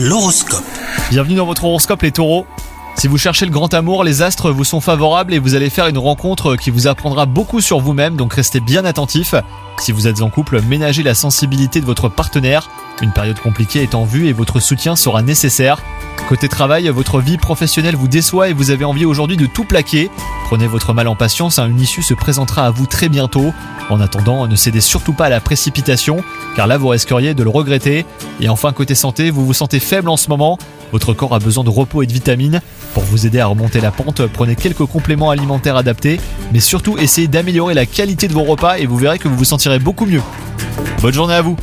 L'horoscope. Bienvenue dans votre horoscope les taureaux. Si vous cherchez le grand amour, les astres vous sont favorables et vous allez faire une rencontre qui vous apprendra beaucoup sur vous-même, donc restez bien attentifs. Si vous êtes en couple, ménagez la sensibilité de votre partenaire. Une période compliquée est en vue et votre soutien sera nécessaire. Côté travail, votre vie professionnelle vous déçoit et vous avez envie aujourd'hui de tout plaquer. Prenez votre mal en patience, une issue se présentera à vous très bientôt. En attendant, ne cédez surtout pas à la précipitation, car là vous risqueriez de le regretter. Et enfin, côté santé, vous vous sentez faible en ce moment. Votre corps a besoin de repos et de vitamines. Pour vous aider à remonter la pente, prenez quelques compléments alimentaires adaptés, mais surtout essayez d'améliorer la qualité de vos repas et vous verrez que vous vous sentirez beaucoup mieux. Bonne journée à vous